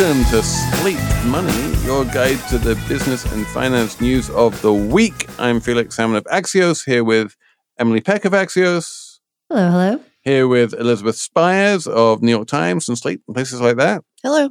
Welcome to Slate Money, your guide to the business and finance news of the week. I'm Felix Salmon of Axios, here with Emily Peck of Axios. Hello, hello. Here with Elizabeth Spiers of New York Times and Slate and places like that. Hello.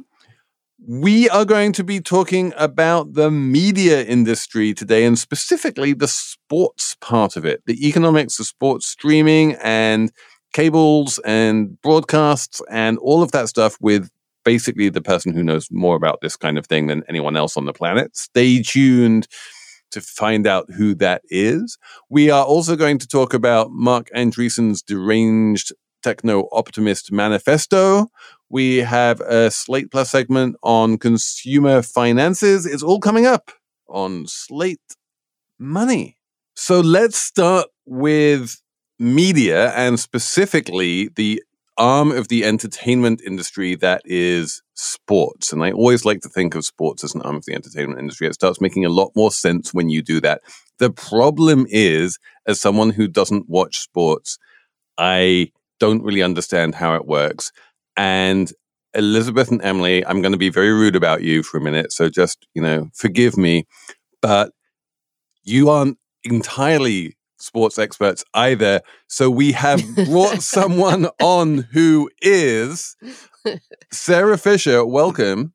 We are going to be talking about the media industry today and specifically the sports part of it, the economics of sports streaming and cables and broadcasts and all of that stuff with basically the person who knows more about this kind of thing than anyone else on the planet. Stay tuned to find out who that is. We are also going to talk about Marc Andreessen's deranged techno optimist manifesto. We have a Slate Plus segment on consumer finances. It's all coming up on Slate Money. So let's start with media and specifically the arm of the entertainment industry that is sports. And I always like to think of sports as an arm of the entertainment industry. It starts making a lot more sense when you do that. The problem is, as someone who doesn't watch sports, I don't really understand how it works. And Elizabeth and Emily, I'm going to be very rude about you for a minute. So just, you know, forgive me. But you aren't entirely sports experts either. So we have brought someone on who is Sara Fischer. Welcome.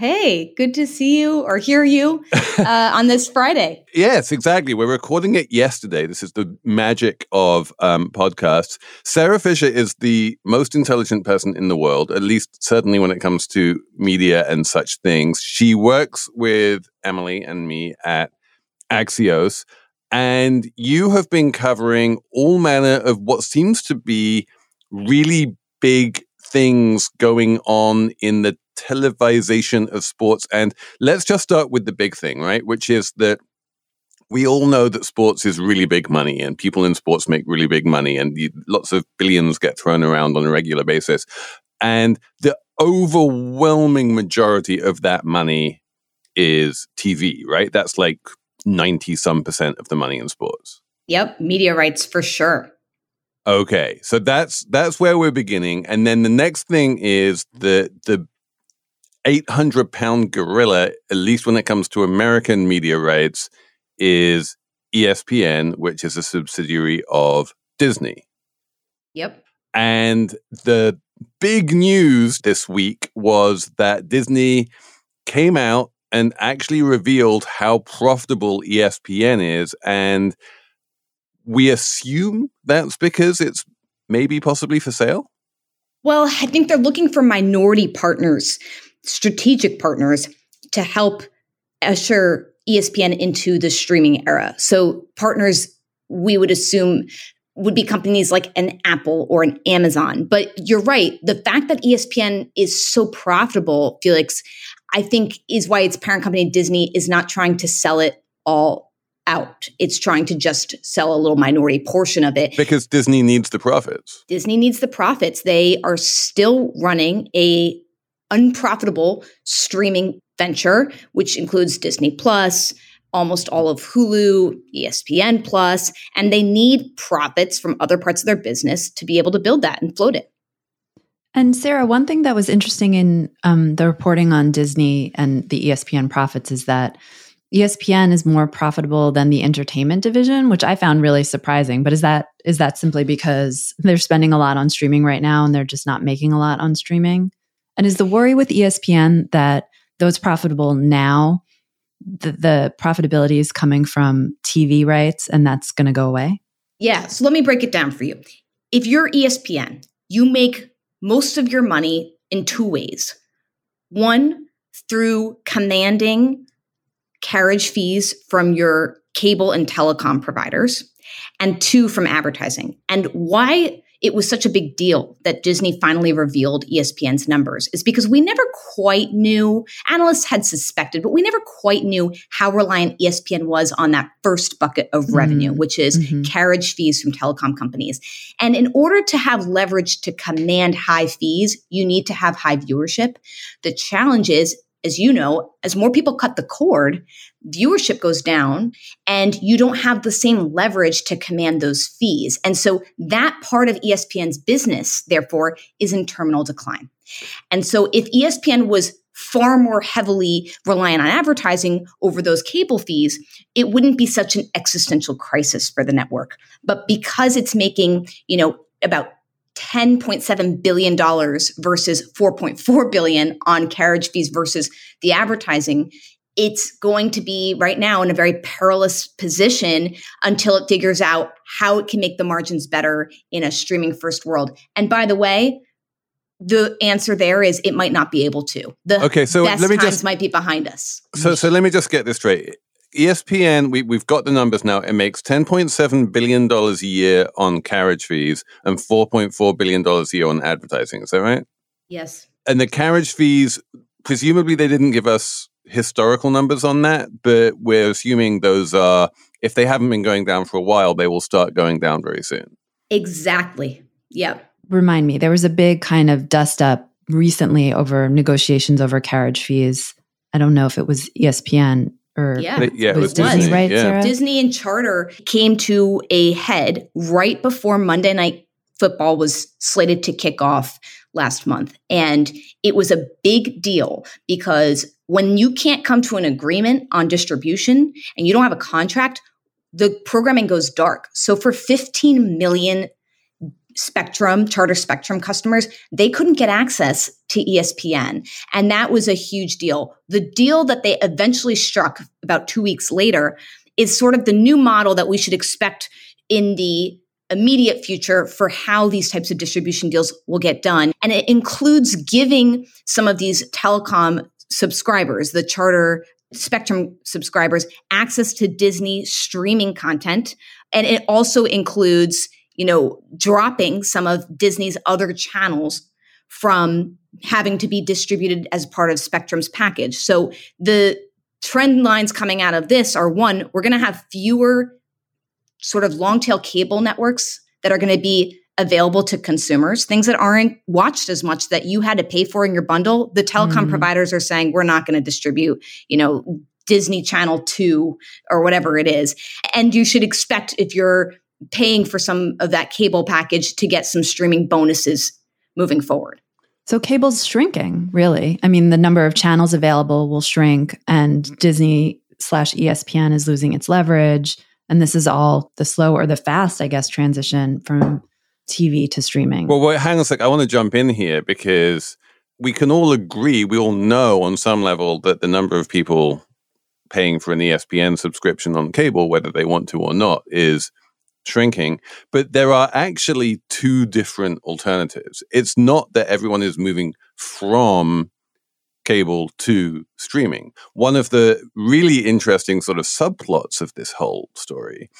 Hey, good to see you or hear you uh, on this Friday. yes, exactly. We're recording it yesterday. This is the magic of um, podcasts. Sara Fischer is the most intelligent person in the world, at least certainly when it comes to media and such things. She works with Emily and me at Axios. And you have been covering all manner of what seems to be really big things going on in the televisation of sports. And let's just start with the big thing, right? Which is that we all know that sports is really big money and people in sports make really big money and lots of billions get thrown around on a regular basis. And the overwhelming majority of that money is TV, right? That's like 90 some percent of the money in sports. Yep, media rights for sure. Okay, so that's that's where we're beginning, and then the next thing is the the eight hundred pound gorilla, at least when it comes to American media rights, is ESPN, which is a subsidiary of Disney. Yep. And the big news this week was that Disney came out and actually revealed how profitable ESPN is. And we assume that's because it's maybe possibly for sale? Well, I think they're looking for minority partners, strategic partners to help usher ESPN into the streaming era. So, partners we would assume would be companies like an Apple or an Amazon. But you're right. The fact that ESPN is so profitable, Felix, I think is why its parent company Disney is not trying to sell it all out. It's trying to just sell a little minority portion of it. Because Disney needs the profits. Disney needs the profits. They are still running a unprofitable streaming venture which includes Disney Plus, almost all of Hulu, ESPN Plus, and they need profits from other parts of their business to be able to build that and float it. And Sara, one thing that was interesting in um, the reporting on Disney and the ESPN profits is that ESPN is more profitable than the entertainment division, which I found really surprising. But is that is that simply because they're spending a lot on streaming right now and they're just not making a lot on streaming? And is the worry with ESPN that though it's profitable now, the, the profitability is coming from TV rights and that's going to go away? Yeah. So let me break it down for you. If you're ESPN, you make most of your money in two ways. One, through commanding carriage fees from your cable and telecom providers, and two, from advertising. And why it was such a big deal that Disney finally revealed ESPN's numbers is because we never quite knew, analysts had suspected, but we never quite knew how reliant ESPN was on that first bucket of mm-hmm. revenue, which is mm-hmm. carriage fees from telecom companies. And in order to have leverage to command high fees, you need to have high viewership. The challenge is as you know, as more people cut the cord, viewership goes down and you don't have the same leverage to command those fees. And so that part of ESPN's business, therefore, is in terminal decline. And so if ESPN was far more heavily reliant on advertising over those cable fees, it wouldn't be such an existential crisis for the network. But because it's making, you know, about $10.7 billion versus 4.4 billion on carriage fees versus the advertising, it's going to be right now in a very perilous position until it figures out how it can make the margins better in a streaming first world. And by the way, the answer there is it might not be able to. The okay, so best let me just might be behind us. So, so let me just get this straight. ESPN, we, we've got the numbers now. It makes $10.7 billion a year on carriage fees and $4.4 billion a year on advertising. Is that right? Yes. And the carriage fees, presumably they didn't give us historical numbers on that, but we're assuming those are, if they haven't been going down for a while, they will start going down very soon. Exactly. Yep. Remind me, there was a big kind of dust up recently over negotiations over carriage fees. I don't know if it was ESPN or yeah, yeah, it was, Disney, Disney, right, yeah. Sara? Disney and Charter came to a head right before Monday Night Football was slated to kick off last month. And it was a big deal because when you can't come to an agreement on distribution and you don't have a contract, the programming goes dark. So for 15 million Spectrum, Charter Spectrum customers, they couldn't get access to ESPN. And that was a huge deal. The deal that they eventually struck about two weeks later is sort of the new model that we should expect in the immediate future for how these types of distribution deals will get done. And it includes giving some of these telecom subscribers, the Charter Spectrum subscribers, access to Disney streaming content. And it also includes you know, dropping some of Disney's other channels from having to be distributed as part of Spectrum's package. So the trend lines coming out of this are one, we're going to have fewer sort of long tail cable networks that are going to be available to consumers, things that aren't watched as much that you had to pay for in your bundle. The telecom Mm. providers are saying we're not going to distribute, you know, Disney Channel 2 or whatever it is. And you should expect if you're paying for some of that cable package to get some streaming bonuses moving forward. So cable's shrinking, really. I mean, the number of channels available will shrink, and Disney slash ESPN is losing its leverage. And this is all the slow or the fast, I guess, transition from TV to streaming. Well, wait, hang on a sec. I want to jump in here because we can all agree, we all know on some level that the number of people paying for an ESPN subscription on cable, whether they want to or not, is shrinking. But there are actually two different alternatives. It's not that everyone is moving from cable to streaming. One of the really interesting sort of subplots of this whole story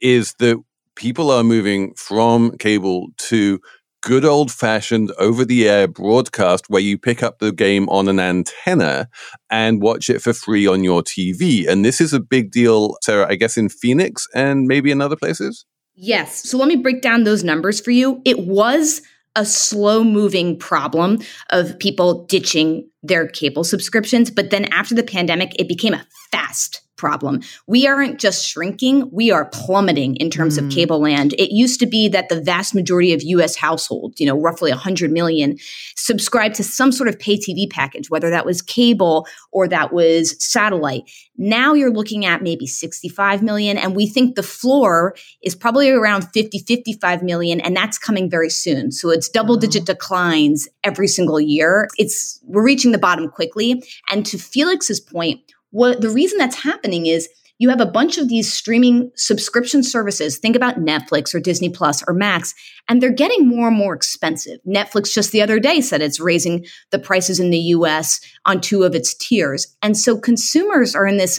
is that people are moving from cable to good old fashioned over the air broadcast where you pick up the game on an antenna and watch it for free on your TV. And this is a big deal, Sara, I guess in Phoenix and maybe in other places. Yes. So let me break down those numbers for you. It was a slow moving problem of people ditching their cable subscriptions. But then after the pandemic, it became a fast problem. We aren't just shrinking, we are plummeting in terms Mm. of cable land. It used to be that the vast majority of US households, you know, roughly 100 million, subscribed to some sort of pay TV package, whether that was cable or that was satellite. Now you're looking at maybe 65 million, and we think the floor is probably around 50, 55 million, and that's coming very soon. So it's double digit declines every single year. It's we're reaching the bottom quickly. And to Felix's point, what the reason that's happening is you have a bunch of these streaming subscription services. Think about Netflix or Disney Plus or Max, and they're getting more and more expensive. Netflix just the other day said it's raising the prices in the US on two of its tiers. And so consumers are in this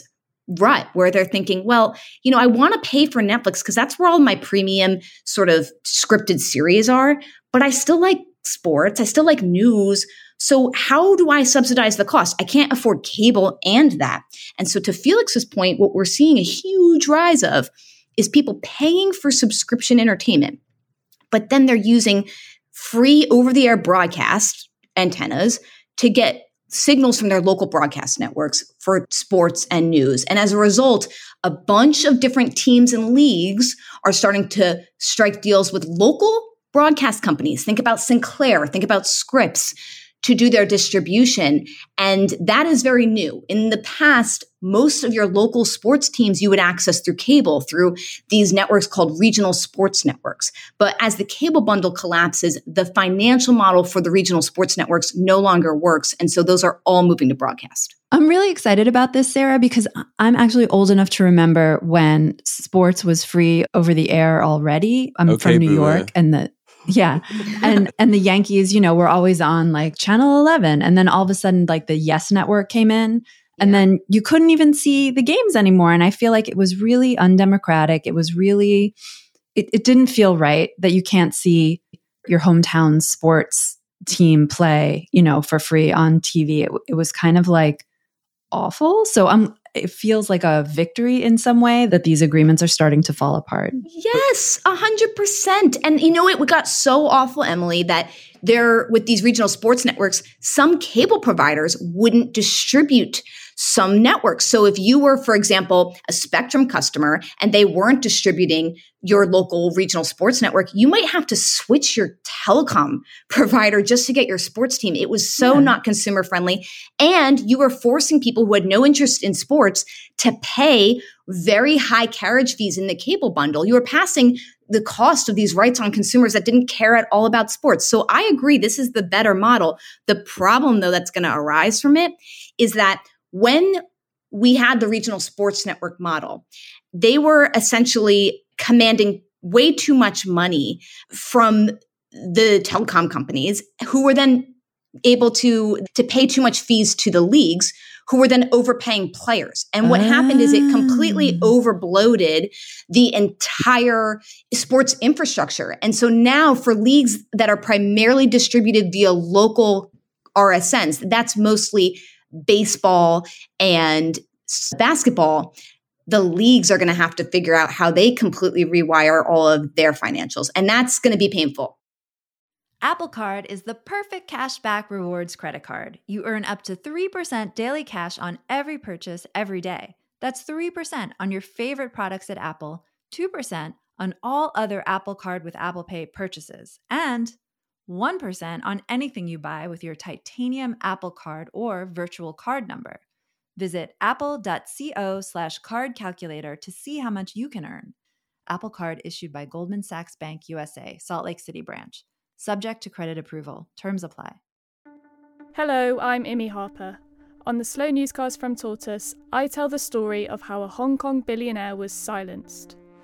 rut where they're thinking, well, you know, I want to pay for Netflix because that's where all my premium sort of scripted series are, but I still like sports, I still like news. So how do I subsidize the cost? I can't afford cable and that. And so to Felix's point, what we're seeing a huge rise of is people paying for subscription entertainment, but then they're using free over the air broadcast antennas to get signals from their local broadcast networks for sports and news. And as a result, a bunch of different teams and leagues are starting to strike deals with local broadcast companies. Think about Sinclair, think about Scripps to do their distribution. And that is very new. In the past, most of your local sports teams you would access through cable, through these networks called regional sports networks. But as the cable bundle collapses, the financial model for the regional sports networks no longer works. And so those are all moving to broadcast. I'm really excited about this, Sara, because I'm actually old enough to remember when sports was free over the air already. I'm okay, from New boomer. York and the yeah. and and the Yankees, you know, were always on like channel 11 and then all of a sudden like the Yes network came in and then you couldn't even see the games anymore and I feel like it was really undemocratic. It was really it, it didn't feel right that you can't see your hometown sports team play, you know, for free on TV. It, it was kind of like awful. So I'm it feels like a victory in some way that these agreements are starting to fall apart. Yes, a hundred percent. And you know, it got so awful, Emily, that there with these regional sports networks, some cable providers wouldn't distribute some networks. So if you were, for example, a Spectrum customer and they weren't distributing your local regional sports network, you might have to switch your telecom provider just to get your sports team. It was so yeah. not consumer friendly. And you were forcing people who had no interest in sports to pay very high carriage fees in the cable bundle. You were passing the cost of these rights on consumers that didn't care at all about sports. So I agree, this is the better model. The problem, though, that's going to arise from it is that when we had the regional sports network model, they were essentially commanding way too much money from the telecom companies who were then able to to pay too much fees to the leagues who were then overpaying players. And what happened is it completely ah. overbloated the entire sports infrastructure. And so now for leagues that are primarily distributed via local RSNs, that's mostly baseball and basketball, the leagues are going to have to figure out how they completely rewire all of their financials. And that's going to be painful. Apple Card is the perfect cashback rewards credit card. You earn up to 3% daily cash on every purchase every day. That's 3% on your favorite products at Apple, 2% on all other Apple Card with Apple Pay purchases, and 1% on anything you buy with your titanium Apple Card or virtual card number. Visit apple.co slash card calculator to see how much you can earn. Apple Card issued by Goldman Sachs Bank USA, Salt Lake City branch. Subject to credit approval. Terms apply. Hello, I'm Imi Harper. On the Slow Newscast from Tortoise, I tell the story of how a Hong Kong billionaire was silenced.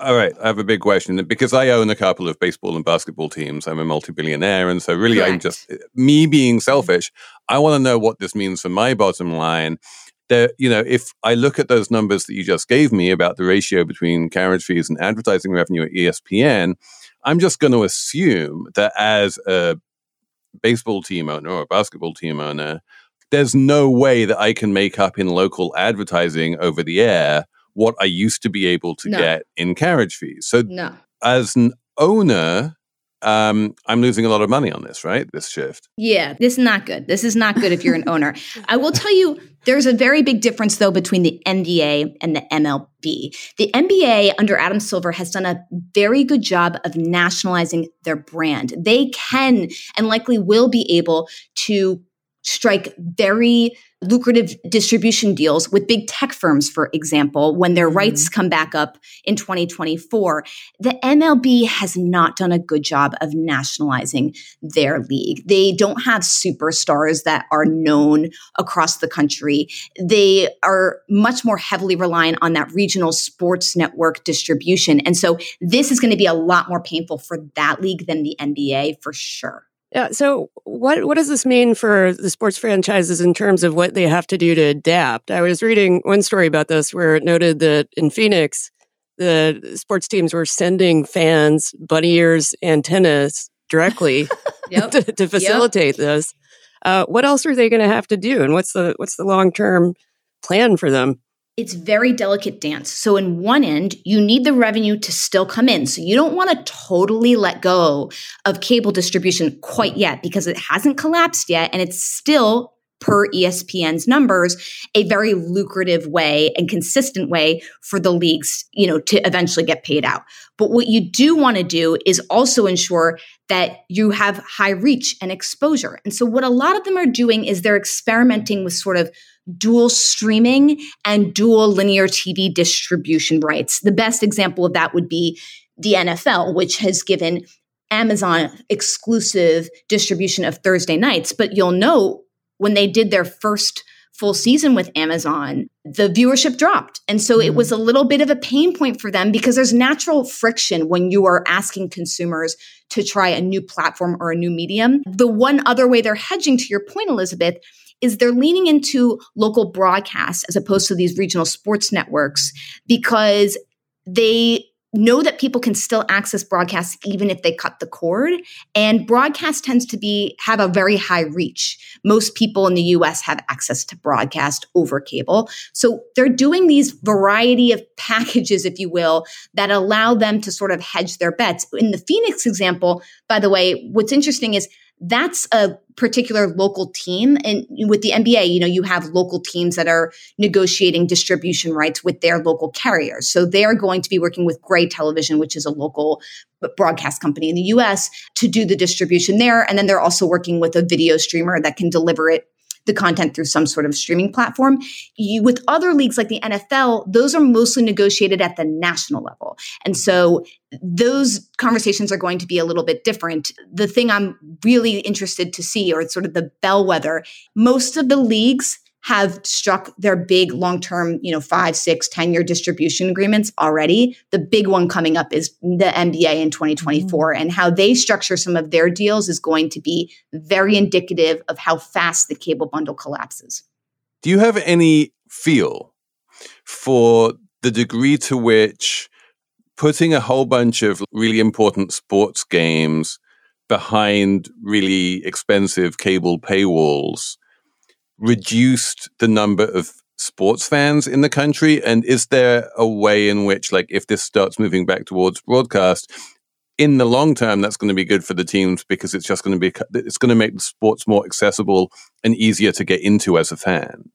All right, I have a big question because I own a couple of baseball and basketball teams. I'm a multi-billionaire, and so really, Correct. I'm just eh, me being selfish. I want to know what this means for my bottom line. There, you know, if I look at those numbers that you just gave me about the ratio between carriage fees and advertising revenue at ESPN, I'm just going to assume that as a baseball team owner or a basketball team owner, there's no way that I can make up in local advertising over the air what I used to be able to no. get in carriage fees. So, no. as an owner, um, I'm losing a lot of money on this, right? This shift. Yeah, this is not good. This is not good if you're an owner. I will tell you, there's a very big difference, though, between the NBA and the MLB. The NBA under Adam Silver has done a very good job of nationalizing their brand. They can and likely will be able to strike very lucrative distribution deals with big tech firms, for example, when their mm-hmm. rights come back up in 2024. The MLB has not done a good job of nationalizing their league. They don't have superstars that are known across the country. They are much more heavily reliant on that regional sports network distribution. And so this is going to be a lot more painful for that league than the NBA for sure. Yeah. So, what what does this mean for the sports franchises in terms of what they have to do to adapt? I was reading one story about this where it noted that in Phoenix, the sports teams were sending fans bunny ears antennas directly yep. to, to, facilitate yep. this. Uh, what else are they going to have to do, and what's the what's the long term plan for them? It's very delicate dance. So in one end, you need the revenue to still come in. So you don't want to totally let go of cable distribution quite yet because it hasn't collapsed yet and it's still per ESPN's numbers a very lucrative way and consistent way for the leagues, you know, to eventually get paid out. But what you do want to do is also ensure that you have high reach and exposure. And so what a lot of them are doing is they're experimenting with sort of dual streaming and dual linear TV distribution rights. The best example of that would be the NFL, which has given Amazon exclusive distribution of Thursday nights. But you'll know when they did their first full season with Amazon, the viewership dropped. And so mm. it was a little bit of a pain point for them because there's natural friction when you are asking consumers to try a new platform or a new medium. The one other way they're hedging, to your point, Elizabeth, is they're leaning into local broadcasts as opposed to these regional sports networks because they know that people can still access broadcasts even if they cut the cord. And broadcast tends to be have a very high reach. Most people in the us have access to broadcast over cable. So they're doing these variety of packages if you will that allow them to sort of hedge their bets. In the phoenix example by the way what's interesting is that's a particular local team. And with the NBA you know you have local teams that are negotiating distribution rights with their local carriers. So they're going to be working with Gray Television which is a local broadcast company in the US to do the distribution there. And then they're also working with a video streamer that can deliver it the content through some sort of streaming platform. You, with other leagues like the NFL, those are mostly negotiated at the national level. And so those conversations are going to be a little bit different. The thing I'm really interested to see, or sort of the bellwether, most of the leagues have struck their big long-term, you know, five, six, 10 year distribution agreements already. The big one coming up is the NBA in 2024 mm-hmm. and how they structure some of their deals is going to be very indicative of how fast the cable bundle collapses. Do you have any feel for the degree to which putting a whole bunch of really important sports games behind really expensive cable paywalls reduced the number of sports fans in the country? And is there a way in which, like, if this starts moving back towards broadcast, in the long term, that's going to be good for the teams because it's just going to be it's going to make the sports more accessible and easier to get into as a fan.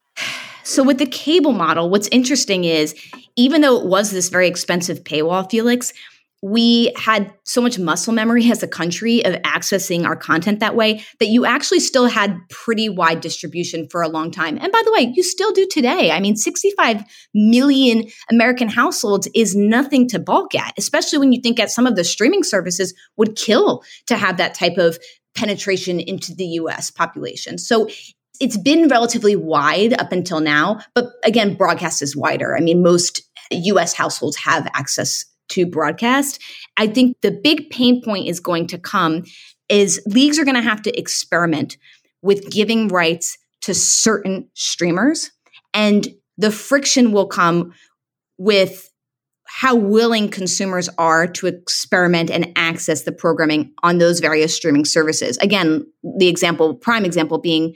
So with the cable model, what's interesting is even though it was this very expensive paywall, Felix, we had so much muscle memory as a country of accessing our content that way that you actually still had pretty wide distribution for a long time. And by the way, you still do today. I mean, 65 million American households is nothing to balk at, especially when you think at some of the streaming services would kill to have that type of penetration into the US population. So it's been relatively wide up until now, but again, broadcast is wider. I mean, most US households have access to broadcast. I think the big pain point is going to come is leagues are going to have to experiment with giving rights to certain streamers and the friction will come with how willing consumers are to experiment and access the programming on those various streaming services. Again, the example, prime example being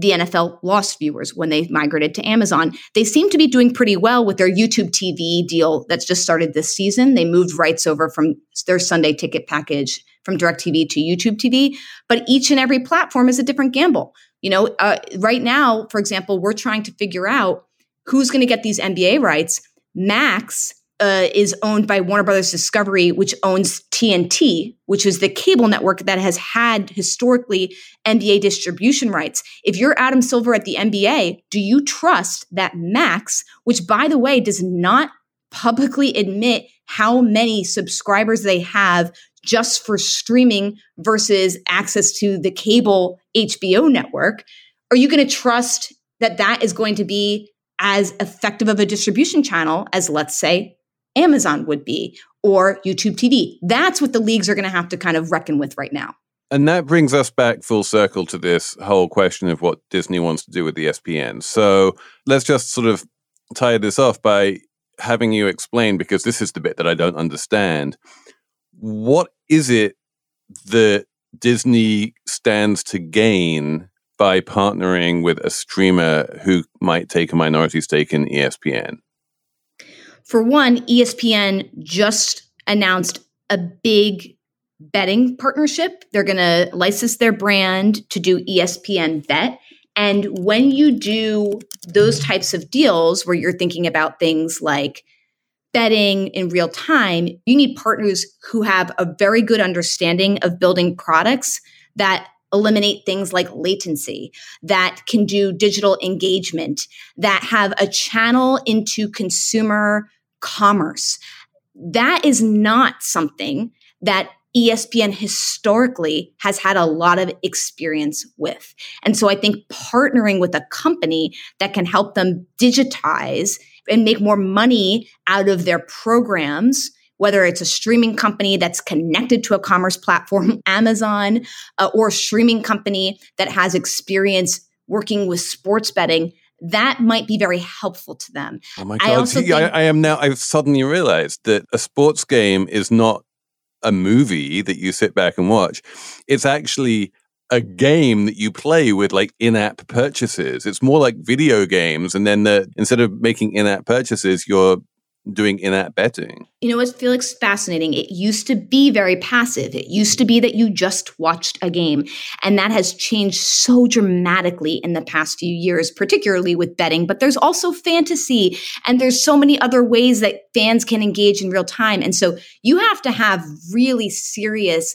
the NFL lost viewers when they migrated to Amazon. They seem to be doing pretty well with their YouTube TV deal that's just started this season. They moved rights over from their Sunday ticket package from DirecTV to YouTube TV, but each and every platform is a different gamble. You know, uh, right now, for example, we're trying to figure out who's going to get these NBA rights. Max uh, is owned by Warner Brothers Discovery, which owns TNT, which is the cable network that has had historically NBA distribution rights. If you're Adam Silver at the NBA, do you trust that Max, which by the way does not publicly admit how many subscribers they have just for streaming versus access to the cable HBO network, are you going to trust that that is going to be as effective of a distribution channel as, let's say, Amazon would be or YouTube TV. That's what the leagues are going to have to kind of reckon with right now. And that brings us back full circle to this whole question of what Disney wants to do with ESPN. So let's just sort of tie this off by having you explain, because this is the bit that I don't understand. What is it that Disney stands to gain by partnering with a streamer who might take a minority stake in ESPN? For one, ESPN just announced a big betting partnership. They're going to license their brand to do ESPN Bet. And when you do those types of deals where you're thinking about things like betting in real time, you need partners who have a very good understanding of building products that eliminate things like latency, that can do digital engagement, that have a channel into consumer commerce. That is not something that ESPN historically has had a lot of experience with. And so I think partnering with a company that can help them digitize and make more money out of their programs whether it's a streaming company that's connected to a commerce platform, Amazon, uh, or a streaming company that has experience working with sports betting, that might be very helpful to them. Oh my God. I, See, think- I, I am now, I've suddenly realized that a sports game is not a movie that you sit back and watch. It's actually a game that you play with like in-app purchases. It's more like video games, and then the, instead of making in-app purchases, you're doing in-app betting. You know what, Felix? Fascinating. It used to be very passive. It used to be that you just watched a game, and that has changed so dramatically in the past few years, particularly with betting. But there's also fantasy, and there's so many other ways that fans can engage in real time. And so you have to have really serious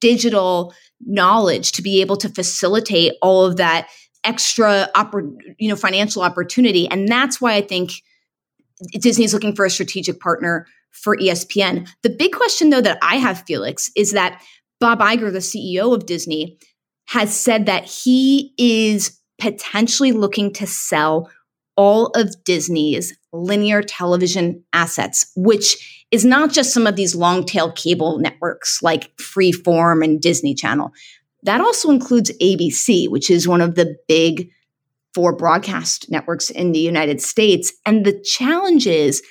digital knowledge to be able to facilitate all of that extra oppor- you know financial opportunity and that's why i think Disney's looking for a strategic partner for ESPN. The big question, though, that I have, Felix, is that Bob Iger, the CEO of Disney, has said that he is potentially looking to sell all of Disney's linear television assets, which is not just some of these long tail cable networks like Freeform and Disney Channel. That also includes ABC, which is one of the big for broadcast networks in the United States. And the challenge is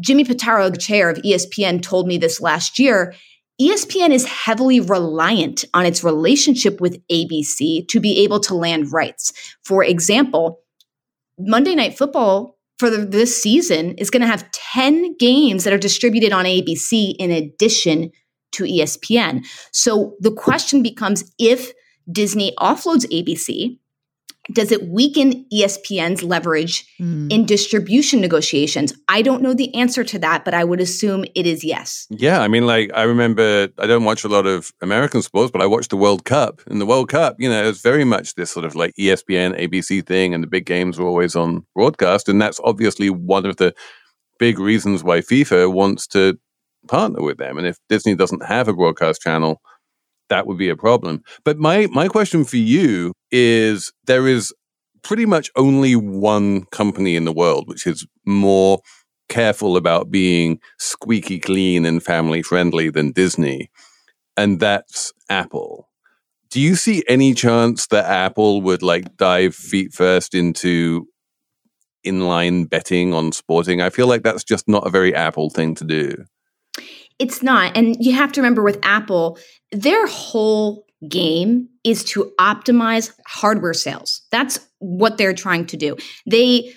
Jimmy Pitaro, the chair of ESPN, told me this last year. ESPN is heavily reliant on its relationship with ABC to be able to land rights. For example, Monday Night Football for the, this season is going to have 10 games that are distributed on ABC in addition to ESPN. So the question becomes if Disney offloads ABC, does it weaken ESPN's leverage mm. in distribution negotiations? I don't know the answer to that, but I would assume it is yes. Yeah, I mean, like I remember, I don't watch a lot of American sports, but I watched the World Cup. And the World Cup, you know, it's very much this sort of like ESPN, ABC thing, and the big games were always on broadcast. And that's obviously one of the big reasons why FIFA wants to partner with them. And if Disney doesn't have a broadcast channel, that would be a problem. But my my question for you is there is pretty much only one company in the world which is more careful about being squeaky clean and family friendly than Disney, and that's Apple. Do you see any chance that Apple would like dive feet first into inline betting on sporting? I feel like that's just not a very Apple thing to do. It's not. And you have to remember with Apple, their whole game is to optimize hardware sales. That's what they're trying to do. They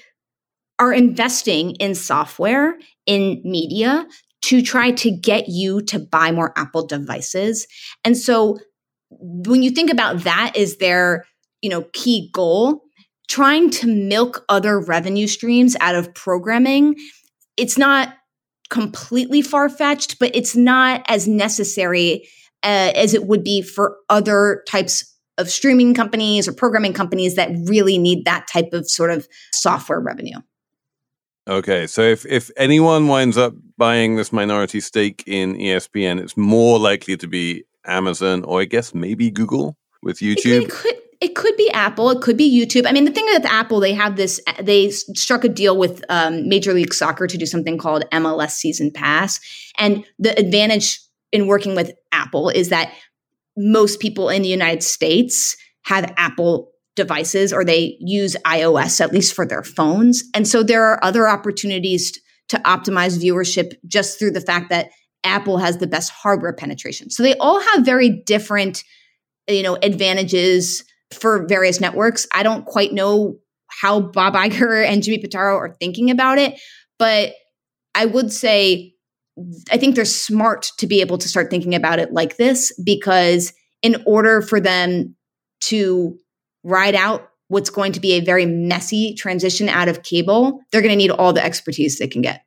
are investing in software, in media to try to get you to buy more Apple devices. And so when you think about that is their, you know, key goal, trying to milk other revenue streams out of programming, it's not completely far fetched, but it's not as necessary uh, as it would be for other types of streaming companies or programming companies that really need that type of sort of software revenue. Okay, so if if anyone winds up buying this minority stake in ESPN, it's more likely to be Amazon or I guess maybe Google with YouTube. It could, it could be Apple. It could be YouTube. I mean, the thing with Apple, they have this, they struck a deal with um, Major League Soccer to do something called MLS Season Pass. And the advantage in working with Apple is that most people in the United States have Apple devices or they use iOS, at least for their phones. And so there are other opportunities to optimize viewership just through the fact that Apple has the best hardware penetration. So they all have very different, you know, advantages for various networks. I don't quite know how Bob Iger and Jimmy Pitaro are thinking about it, but I would say I think they're smart to be able to start thinking about it like this because in order for them to ride out what's going to be a very messy transition out of cable, they're going to need all the expertise they can get.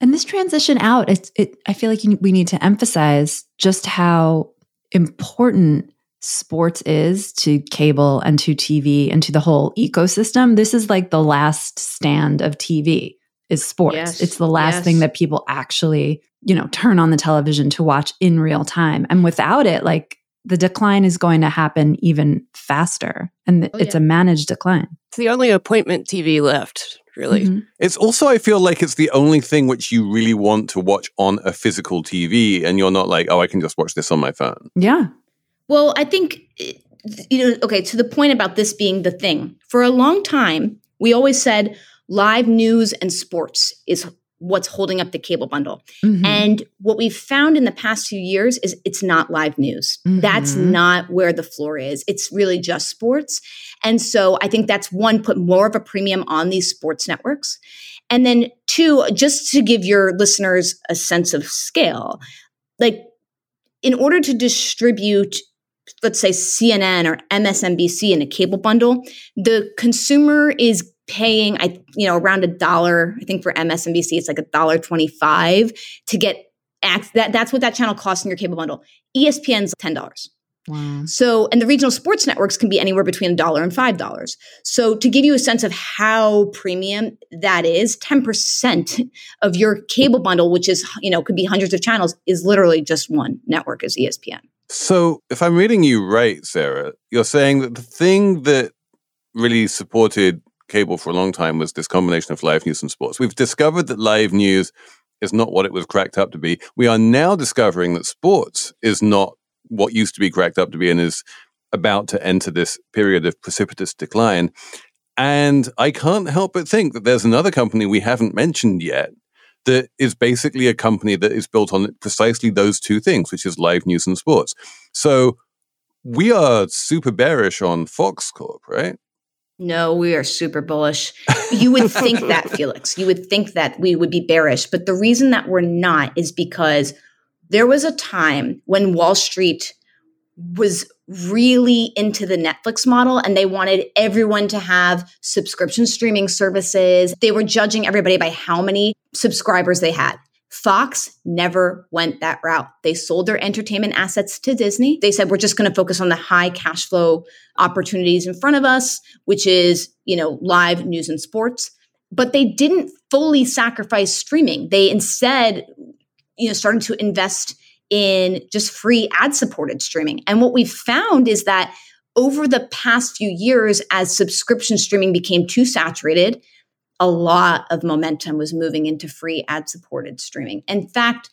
And this transition out, it's, it, I feel like we need to emphasize just how important sports is to cable and to TV and to the whole ecosystem. This is like the last stand of TV is sports. Yes. It's the last yes. thing that people actually, you know, turn on the television to watch in real time. And without it, like the decline is going to happen even faster. And oh, it's yeah. a managed decline. It's the only appointment TV left, really. Mm-hmm. It's also, I feel like it's the only thing which you really want to watch on a physical TV. And you're not like, oh, I can just watch this on my phone. Yeah. Well, I think, you know, okay, to the point about this being the thing, for a long time, we always said live news and sports is what's holding up the cable bundle. Mm-hmm. And what we've found in the past few years is it's not live news. Mm-hmm. That's not where the floor is. It's really just sports. And so I think that's one, put more of a premium on these sports networks. And then two, just to give your listeners a sense of scale, like in order to distribute let's say CNN or MSNBC in a cable bundle, the consumer is paying I you know around a dollar. I think for MSNBC it's like a dollar twenty five to get act that that's what that channel costs in your cable bundle. ESPN's ten dollars. Wow. So, and the regional sports networks can be anywhere between a dollar and five dollars. So, to give you a sense of how premium that is, ten percent of your cable bundle, which is you know could be hundreds of channels, is literally just one network, is ESPN. So, if I'm reading you right, Sara, you're saying that the thing that really supported cable for a long time was this combination of live news and sports. We've discovered that live news is not what it was cracked up to be. We are now discovering that sports is not what used to be cracked up to be and is about to enter this period of precipitous decline. And I can't help but think that there's another company we haven't mentioned yet that is basically a company that is built on precisely those two things, which is live news and sports. So we are super bearish on Fox Corp, right? No, we are super bullish. You would think that, Felix. You would think that we would be bearish. But the reason that we're not is because there was a time when Wall Street was really into the Netflix model and they wanted everyone to have subscription streaming services. They were judging everybody by how many subscribers they had. Fox never went that route. They sold their entertainment assets to Disney. They said, we're just going to focus on the high cash flow opportunities in front of us, which is, you know, live news and sports. But they didn't fully sacrifice streaming. They instead, you know, started to invest in just free ad supported streaming. And what we've found is that over the past few years, as subscription streaming became too saturated, a lot of momentum was moving into free ad supported streaming. In fact,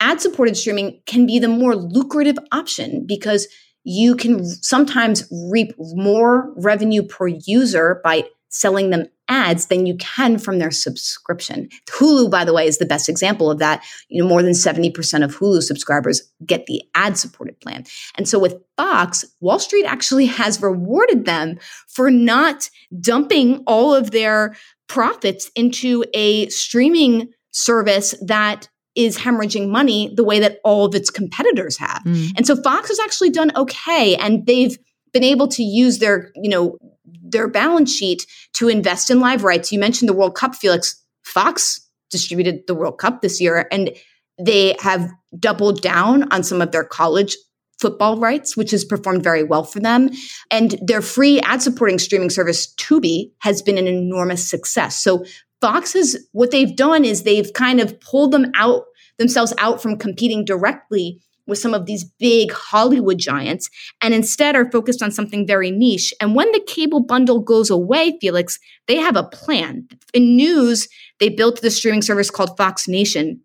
ad supported streaming can be the more lucrative option because you can sometimes reap more revenue per user by selling them ads than you can from their subscription. Hulu, by the way, is the best example of that. You know, more than 70% of Hulu subscribers get the ad supported plan. And so with Fox, Wall Street actually has rewarded them for not dumping all of their profits into a streaming service that is hemorrhaging money the way that all of its competitors have. Mm. And so Fox has actually done okay and they've been able to use their, you know, their balance sheet to invest in live rights. You mentioned the World Cup, Felix. Fox distributed the World Cup this year and they have doubled down on some of their college football rights, which has performed very well for them. And their free ad supporting streaming service, Tubi, has been an enormous success. So Fox has, what they've done is they've kind of pulled them out, themselves out from competing directly with some of these big Hollywood giants and instead are focused on something very niche. And when the cable bundle goes away, Felix, they have a plan. In news, they built the streaming service called Fox Nation.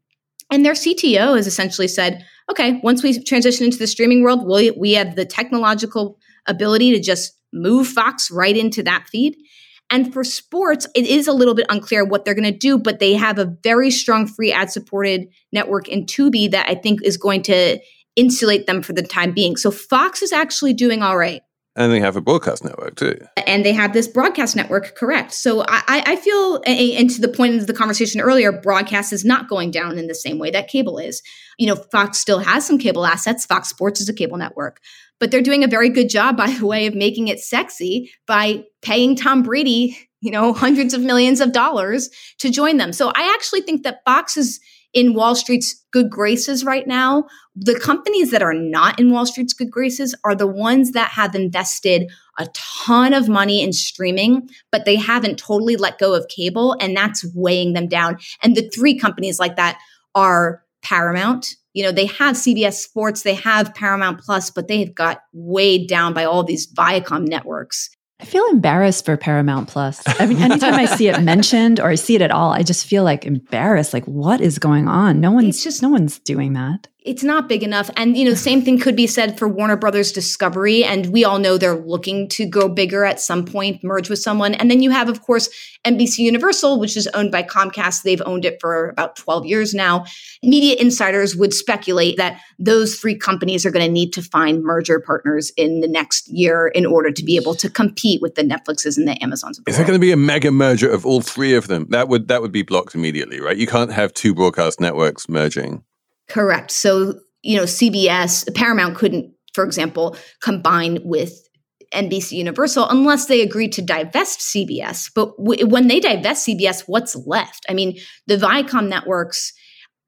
And their CTO has essentially said, okay, once we transition into the streaming world, we have the technological ability to just move Fox right into that feed. And for sports, it is a little bit unclear what they're going to do, but they have a very strong free ad supported network in Tubi that I think is going to insulate them for the time being. So Fox is actually doing all right. And they have a broadcast network too. And they have this broadcast network, correct. So I, I feel, and to the point of the conversation earlier, broadcast is not going down in the same way that cable is. You know, Fox still has some cable assets. Fox Sports is a cable network. But they're doing a very good job, by the way, of making it sexy by paying Tom Brady, you know, hundreds of millions of dollars to join them. So I actually think that Fox is in Wall Street's good graces right now. The companies that are not in Wall Street's good graces are the ones that have invested a ton of money in streaming, but they haven't totally let go of cable, and that's weighing them down. And the three companies like that are Paramount. You know, they have CBS Sports, they have Paramount Plus, but they've got weighed down by all these Viacom networks. I feel embarrassed for Paramount Plus. I mean, anytime I see it mentioned or I see it at all, I just feel like embarrassed. Like, what is going on? No one's just no one's doing that it's not big enough. And, you know, the same thing could be said for Warner Brothers Discovery. And we all know they're looking to go bigger at some point, merge with someone. And then you have, of course, NBC Universal, which is owned by Comcast. They've owned it for about 12 years now. Media insiders would speculate that those three companies are going to need to find merger partners in the next year in order to be able to compete with the Netflixes and the Amazons. The is there going to be a mega merger of all three of them? That would that would be blocked immediately, right? You can't have two broadcast networks merging. Correct. So, you know, CBS, Paramount couldn't, for example, combine with NBC Universal unless they agreed to divest CBS. But w- when they divest CBS, what's left? I mean, the Viacom networks,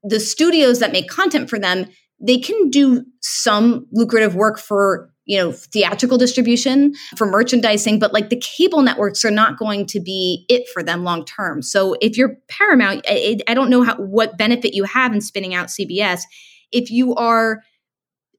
the studios that make content for them, they can do some lucrative work for you know theatrical distribution for merchandising but like the cable networks are not going to be it for them long term. So if you're paramount I, I don't know how, what benefit you have in spinning out cbs if you are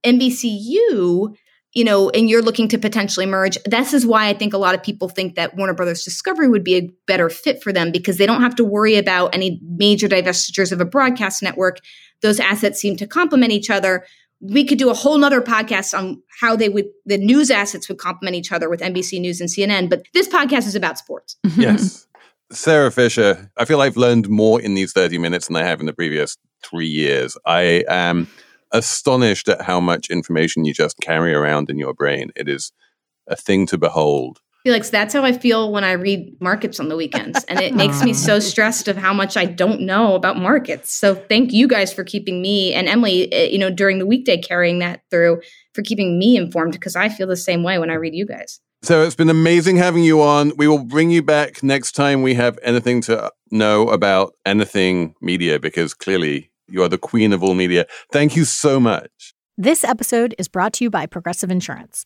nbcu you know and you're looking to potentially merge this is why i think a lot of people think that warner brothers discovery would be a better fit for them because they don't have to worry about any major divestitures of a broadcast network. Those assets seem to complement each other we could do a whole nother podcast on how they would the news assets would complement each other with NBC News and CNN. But this podcast is about sports. yes. Sara Fischer, I feel I've learned more in these 30 minutes than I have in the previous three years. I am astonished at how much information you just carry around in your brain. It is a thing to behold. Felix, that's how I feel when I read markets on the weekends. And it makes me so stressed of how much I don't know about markets. So thank you guys for keeping me and Emily, eh, you know, during the weekday carrying that through for keeping me informed because I feel the same way when I read you guys. So it's been amazing having you on. We will bring you back next time we have anything to know about anything media because clearly you are the queen of all media. Thank you so much. This episode is brought to you by Progressive Insurance.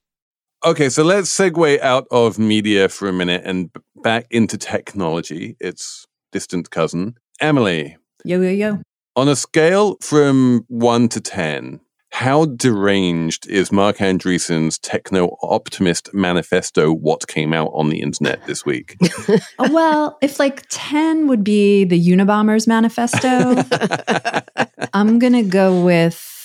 Okay, so let's segue out of media for a minute and back into technology. Its distant cousin, Emily. Yo, yo, yo. On a scale from one to 10, how deranged is Marc Andreessen's techno optimist manifesto? What came out on the internet this week? Oh, well, if like 10 would be the Unabomber's manifesto, I'm going to go with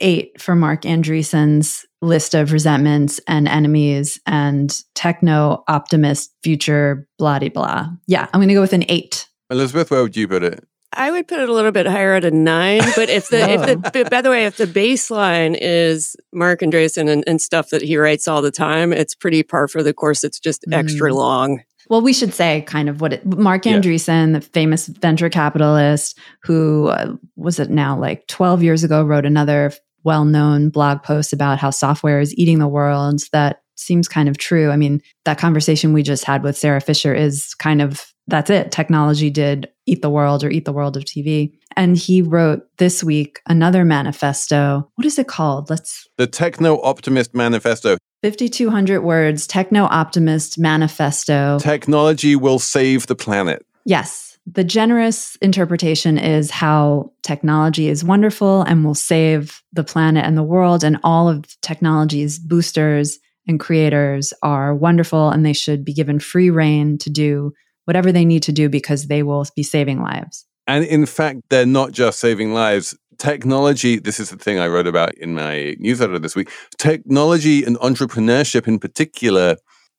eight for Marc Andreessen's list of resentments and enemies and techno optimist future blah blah. Yeah, I'm going to go with an eight. Elizabeth, where would you put it? I would put it a little bit higher at a nine, but if the if the by the way, if the baseline is Marc Andreessen and, and, stuff that he writes all the time, it's pretty par for the course. It's just extra mm. long. Well, we should say kind of what it, Marc Andreessen, yeah. the famous venture capitalist who uh, was it now like 12 years ago, wrote another well known blog post about how software is eating the world that seems kind of true. I mean, that conversation we just had with Sara Fischer is kind of that's it. Technology did eat the world or eat the world of TV. And he wrote this week another manifesto. What is it called? Let's The Techno Optimist Manifesto. 5200 words, Techno Optimist Manifesto. Technology will save the planet. Yes. The generous interpretation is how technology is wonderful and will save the planet and the world, and all of technology's boosters and creators are wonderful and they should be given free reign to do whatever they need to do because they will be saving lives. And in fact, they're not just saving lives. Technology, this is the thing I wrote about in my newsletter this week. Technology and entrepreneurship in particular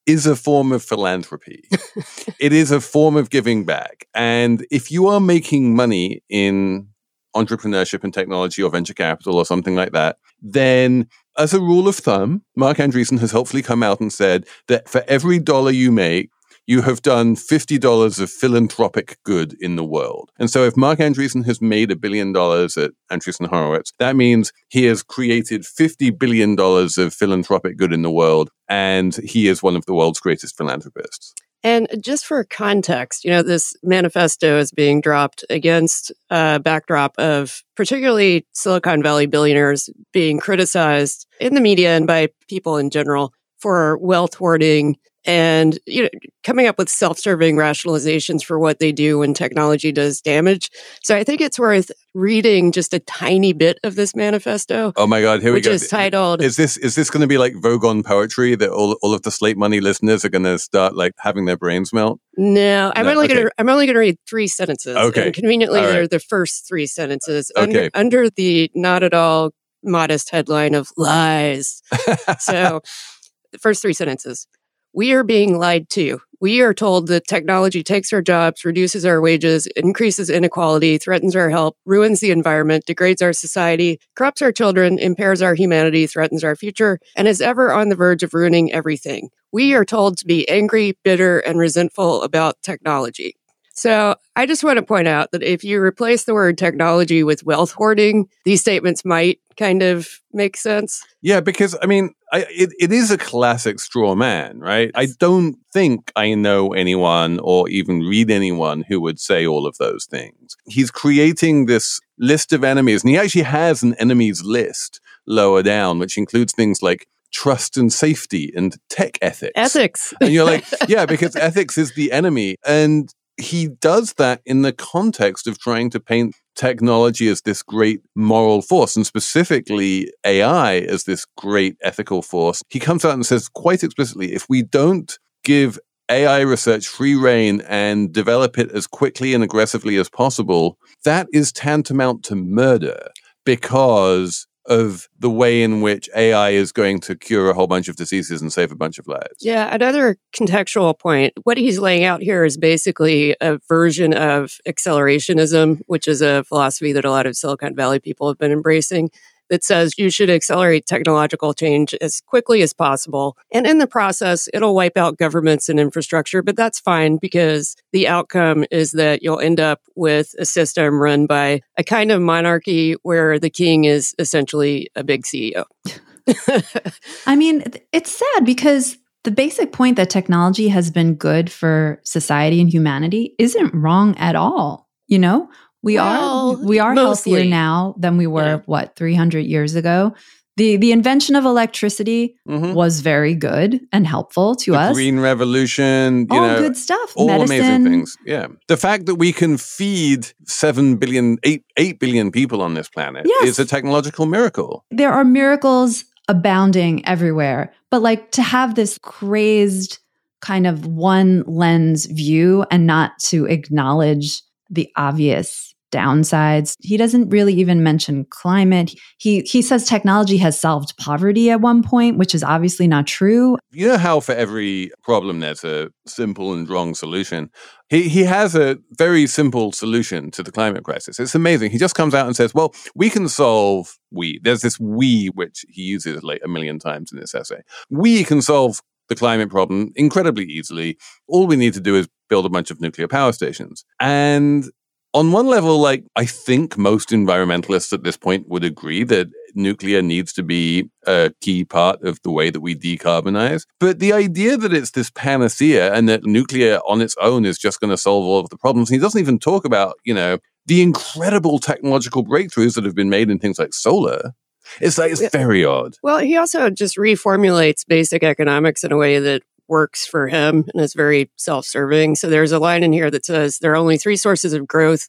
is a form of philanthropy. it is a form of giving back. And if you are making money in entrepreneurship and technology or venture capital or something like that, then as a rule of thumb, Marc Andreessen has hopefully come out and said that for every dollar you make, you have done $50 of philanthropic good in the world. And so if Marc Andreessen has made a billion dollars at Andreessen Horowitz, that means he has created $50 billion of philanthropic good in the world. And he is one of the world's greatest philanthropists. And just for context, you know, this manifesto is being dropped against a backdrop of particularly Silicon Valley billionaires being criticized in the media and by people in general for wealth hoarding and you know coming up with self-serving rationalizations for what they do when technology does damage so i think it's worth reading just a tiny bit of this manifesto oh my god here we which go is titled is this is this going to be like Vogon poetry that all, all of the slate money listeners are going to start like having their brains melt no i'm No, only okay. gonna i'm only gonna read three sentences Okay. and conveniently right. they're the first three sentences Okay. under, under the not at all modest headline of lies so the first three sentences we are being lied to. We are told that technology takes our jobs, reduces our wages, increases inequality, threatens our health, ruins the environment, degrades our society, corrupts our children, impairs our humanity, threatens our future, and is ever on the verge of ruining everything. We are told to be angry, bitter, and resentful about technology. So I just want to point out that if you replace the word technology with wealth hoarding, these statements might kind of make sense. Yeah, because I mean, I, it, it is a classic straw man, right? I don't think I know anyone or even read anyone who would say all of those things. He's creating this list of enemies, and he actually has an enemies list lower down, which includes things like trust and safety and tech ethics. Ethics. And you're like, yeah, because ethics is the enemy. And he does that in the context of trying to paint technology as this great moral force and specifically AI as this great ethical force. He comes out and says quite explicitly if we don't give AI research free reign and develop it as quickly and aggressively as possible, that is tantamount to murder because of the way in which AI is going to cure a whole bunch of diseases and save a bunch of lives. Yeah, another contextual point. What he's laying out here is basically a version of accelerationism, which is a philosophy that a lot of Silicon Valley people have been embracing. That says you should accelerate technological change as quickly as possible. And in the process, it'll wipe out governments and infrastructure, but that's fine because the outcome is that you'll end up with a system run by a kind of monarchy where the king is essentially a big CEO. I mean, it's sad because the basic point that technology has been good for society and humanity isn't wrong at all. You know, we Well, are we are healthier now than we were Yeah. what 300 years ago. The the invention of electricity Mhm. was very good and helpful to the us. Green Revolution, you all know, good stuff. all Medicine. amazing things. Yeah. The fact that we can feed 7 billion, 8, 8 billion people on this planet Yes. is a technological miracle. there are miracles abounding everywhere but like to have this crazed kind of one lens view and not to acknowledge the obvious downsides he doesn't really even mention climate he he says technology has solved poverty at one point which is obviously not true You know how for every problem there's a simple and wrong solution. He he has a very simple solution to the climate crisis. It's amazing. He just comes out and says, "Well, we can solve we." There's this we which he uses like a million times in this essay. We can solve the climate problem incredibly easily. All we need to do is build a bunch of nuclear power stations. And on one level, like I think most environmentalists at this point would agree that nuclear needs to be a key part of the way that we decarbonize. But the idea that it's this panacea and that nuclear on its own is just going to solve all of the problems, he doesn't even talk about, you know, the incredible technological breakthroughs that have been made in things like solar. It's like, it's very odd. Well, he also just reformulates basic economics in a way that works for him and is very self serving. So there's a line in here that says there are only three sources of growth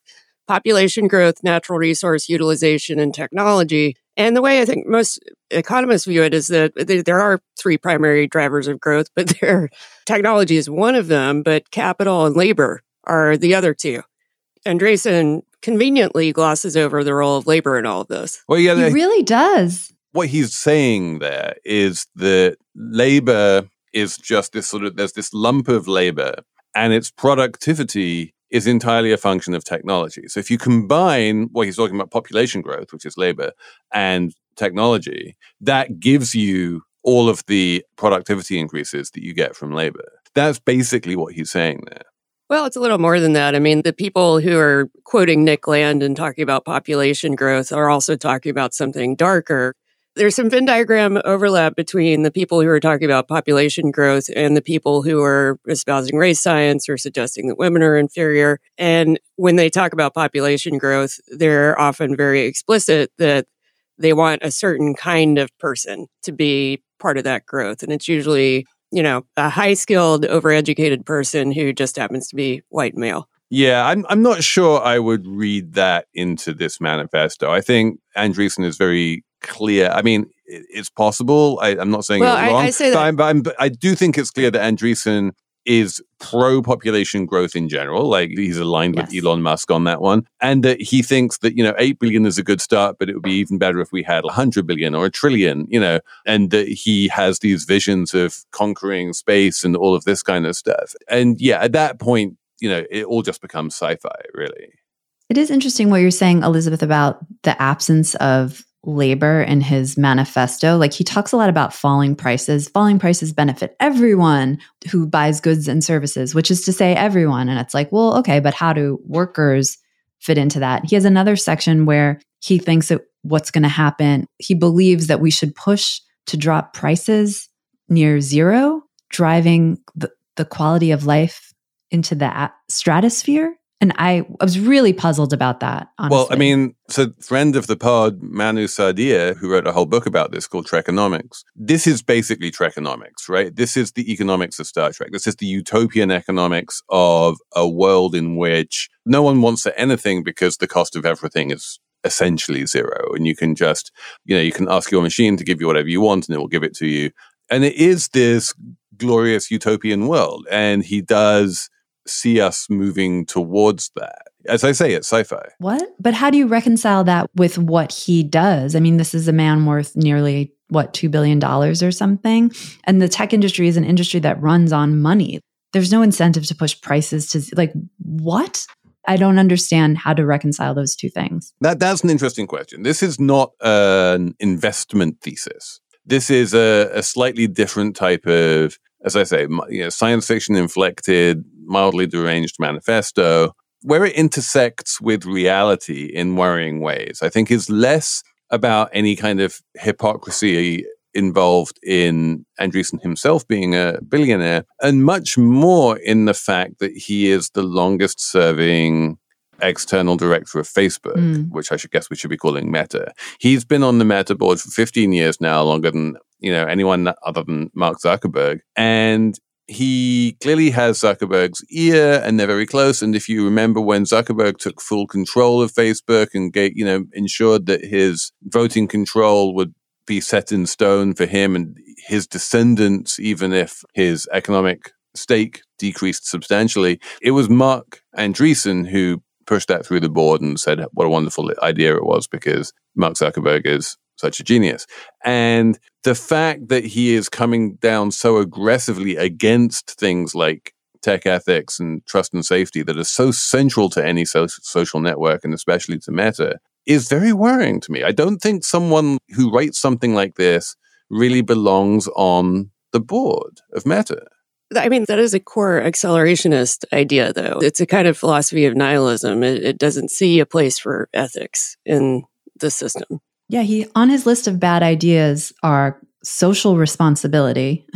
population growth, natural resource utilization, and technology. And the way I think most economists view it is that there are three primary drivers of growth, but there, technology is one of them, but capital and labor are the other two. Andreessen conveniently glosses over the role of labor in all of this. Well, yeah, He really does. what he's saying there is that labor is just this sort of there's this lump of labor and its productivity is entirely a function of technology. So if you combine what he's talking about population growth, which is labor, and technology, that gives you all of the productivity increases that you get from labor. That's basically what he's saying there. Well, it's a little more than that. I mean, the people who are quoting Nick Land and talking about population growth are also talking about something darker. There's some Venn diagram overlap between the people who are talking about population growth and the people who are espousing race science or suggesting that women are inferior. And when they talk about population growth, they're often very explicit that they want a certain kind of person to be part of that growth. And it's usually you know, a high skilled, overeducated person who just happens to be white male. Yeah, I'm I'm not sure I would read that into this manifesto. I think Andreessen is very clear. I mean, it, it's possible. I, I'm not saying Well, it's I- wrong, I say but, I'm, but, I'm, but I do think it's clear that Andreessen is pro population growth in general. Like he's aligned with Elon Musk on that one, and that he thinks that you know eight billion is a good start, but it would be even better if we had hundred billion or a trillion. You know, and that he has these visions of conquering space and all of this kind of stuff. And yeah, at that point, you know, it all just becomes sci-fi, really. It is interesting what you're saying, Elizabeth, about the absence of labor in his manifesto. Like he talks a lot about falling prices. Falling prices benefit everyone who buys goods and services, which is to say, everyone. And it's like, well, okay, but how do workers fit into that? He has another section where he thinks that what's going to happen, he believes that we should push to drop prices near zero, driving the, the quality of life into the stratosphere. And I, I was really puzzled about that. Honestly. Well, I mean, so friend of the pod, Manu Saadia, who wrote a whole book about this called Trekonomics. This is basically Trekonomics, right? This is the economics of Star Trek. This is the utopian economics of a world in which no one wants anything because the cost of everything is essentially zero. And you can just, you know, you can ask your machine to give you whatever you want and it will give it to you. And it is this glorious utopian world. And he does see us moving towards that. As I say, it's sci-fi. what? But how do you reconcile that with what he does? I mean, this is a man worth nearly what two billion dollars or something, and the tech industry is an industry that runs on money. There's no incentive to push prices to like what? I don't understand how to reconcile those two things. That that's an interesting question. This is not an investment thesis. This is a, a slightly different type of, as I say, you know, science fiction inflected, mildly deranged manifesto, where it intersects with reality in worrying ways. I think is less about any kind of hypocrisy involved in Andreessen himself being a billionaire, and much more in the fact that he is the longest serving external director of Facebook, Mm. which I should guess we should be calling Meta. He's been on the Meta board for 15 years now, longer than you know anyone other than Mark Zuckerberg, and he clearly has Zuckerberg's ear, and they're very close. And if you remember when Zuckerberg took full control of Facebook and gave, you know ensured that his voting control would be set in stone for him and his descendants, even if his economic stake decreased substantially. It was Marc Andreessen who pushed that through the board and said what a wonderful idea it was because Mark Zuckerberg is such a genius. And the fact that he is coming down so aggressively against things like tech ethics and trust and safety that are so central to any so- social network and especially to Meta is very worrying to me. I don't think someone who writes something like this really belongs on the board of Meta. I mean, that is a core accelerationist idea, though. It's a kind of philosophy of nihilism. It, it doesn't see a place for ethics in the system. Yeah, he on his list of bad ideas are social responsibility,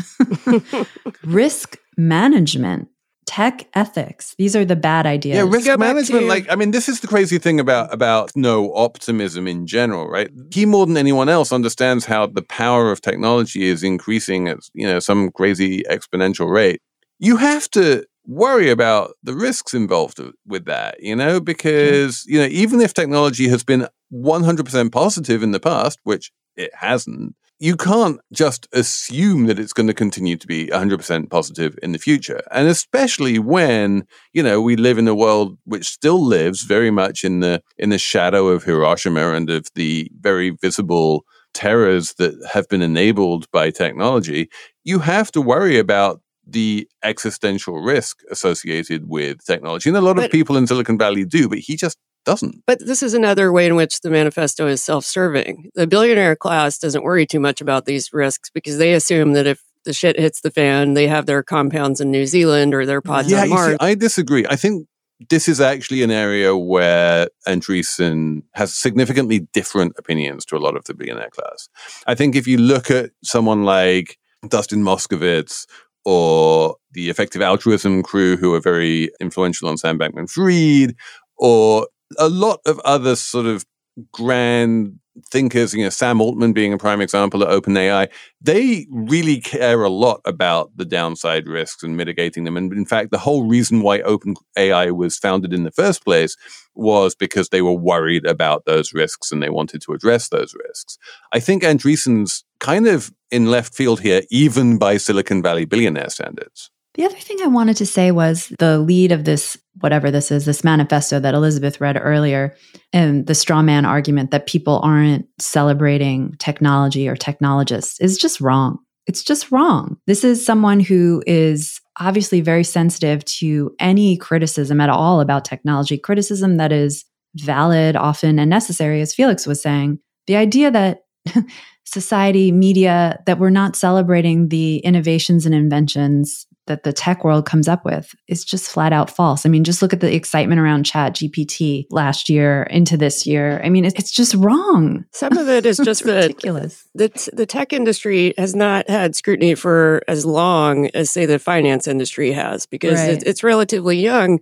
risk management, tech ethics. These are the bad ideas. Yeah, risk management. to- Like, I mean, this is the crazy thing about about no optimism in general, right? He more than anyone else understands how the power of technology is increasing at you know some crazy exponential rate. You have to worry about the risks involved with that, you know, because you know even if technology has been 100% positive in the past, which it hasn't, you can't just assume that it's going to continue to be 100% positive in the future. And especially when, you know, we live in a world which still lives very much in the in the shadow of Hiroshima and of the very visible terrors that have been enabled by technology, you have to worry about the existential risk associated with technology. And a lot of people in Silicon Valley do, but he just doesn't. But this is another way in which the manifesto is self serving. The billionaire class doesn't worry too much about these risks because they assume that if the shit hits the fan, they have their compounds in New Zealand or their pods yeah, on you see, Mars. I disagree. I think this is actually an area where Andreessen has significantly different opinions to a lot of the billionaire class. I think if you look at someone like Dustin Moskovitz or the effective altruism crew who are very influential on Sam Bankman Fried, or a lot of other sort of grand thinkers, you know, Sam Altman being a prime example at OpenAI, they really care a lot about the downside risks and mitigating them. And in fact, the whole reason why OpenAI was founded in the first place was because they were worried about those risks and they wanted to address those risks. I think Andreessen's kind of in left field here, even by Silicon Valley billionaire standards. The other thing I wanted to say was the lead of this, whatever this is, this manifesto that Elizabeth read earlier, and the straw man argument that people aren't celebrating technology or technologists is just wrong. It's just wrong. This is someone who is obviously very sensitive to any criticism at all about technology, criticism that is valid, often, and necessary, as Felix was saying. The idea that society, media, that we're not celebrating the innovations and inventions that the tech world comes up with is just flat out false. I mean, just look at the excitement around Chat GPT last year into this year. I mean, it's, it's just wrong. Some of it is just ridiculous. the, the tech industry has not had scrutiny for as long as, say, the finance industry has because Right. it's, it's relatively young.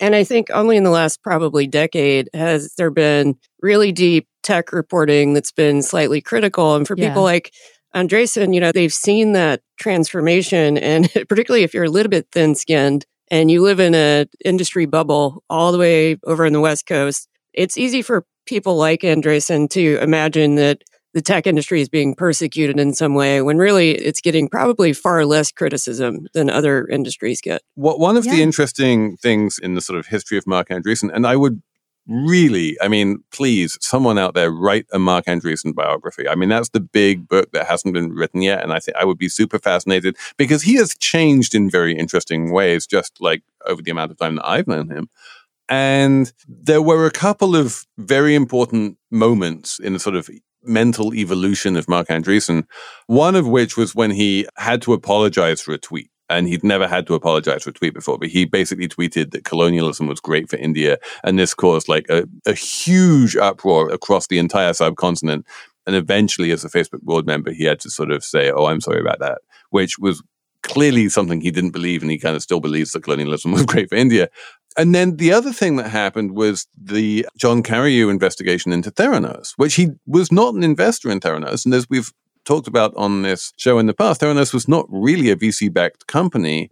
And I think only in the last probably decade has there been really deep tech reporting that's been slightly critical. And for Yeah. people like Andreessen, you know, they've seen that transformation. And particularly if you're a little bit thin skinned and you live in a industry bubble all the way over in the West Coast, it's easy for people like Andreessen to imagine that the tech industry is being persecuted in some way when really it's getting probably far less criticism than other industries get. What one of the interesting things in the sort of history of Marc Andreessen, and I would really, I mean, please, someone out there write a Marc Andreessen biography. I mean, that's the big book that hasn't been written yet, and I think I would be super fascinated because he has changed in very interesting ways, just like over the amount of time that I've known him. And there were a couple of very important moments in the sort of mental evolution of Marc Andreessen. One of which was when he had to apologize for a tweet. And he'd never had to apologize for a tweet before, but he basically tweeted that colonialism was great for India. And this caused like a, a huge uproar across the entire subcontinent. And eventually, as a Facebook board member, he had to sort of say, Oh, I'm sorry about that, which was clearly something he didn't believe. And he kind of still believes that colonialism was great for India. And then the other thing that happened was the John Carreyrou investigation into Theranos, which he was not an investor in Theranos. And as we've talked about on this show in the past, Theranos was not really a VC backed company,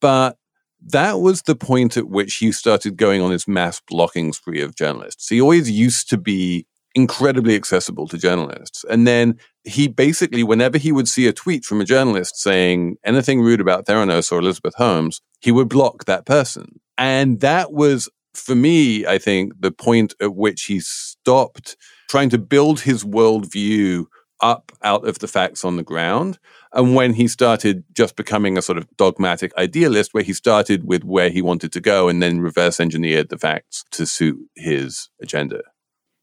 but that was the point at which he started going on his mass blocking spree of journalists. He always used to be incredibly accessible to journalists. And then he basically, whenever he would see a tweet from a journalist saying anything rude about Theranos or Elizabeth Holmes, he would block that person. And that was, for me, I think, the point at which he stopped trying to build his worldview up out of the facts on the ground. And when he started just becoming a sort of dogmatic idealist, where he started with where he wanted to go and then reverse engineered the facts to suit his agenda.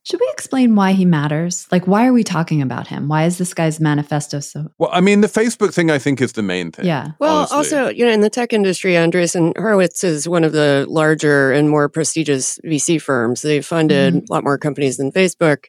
Should we explain why he matters? Like, why are we talking about him? Why is this guy's manifesto so? Well, I mean, the Facebook thing, I think, is the main thing. Yeah. Well, honestly. also, you know, in the tech industry, Andreessen Horowitz is one of the larger and more prestigious VC firms. They've funded Mhm. a lot more companies than Facebook.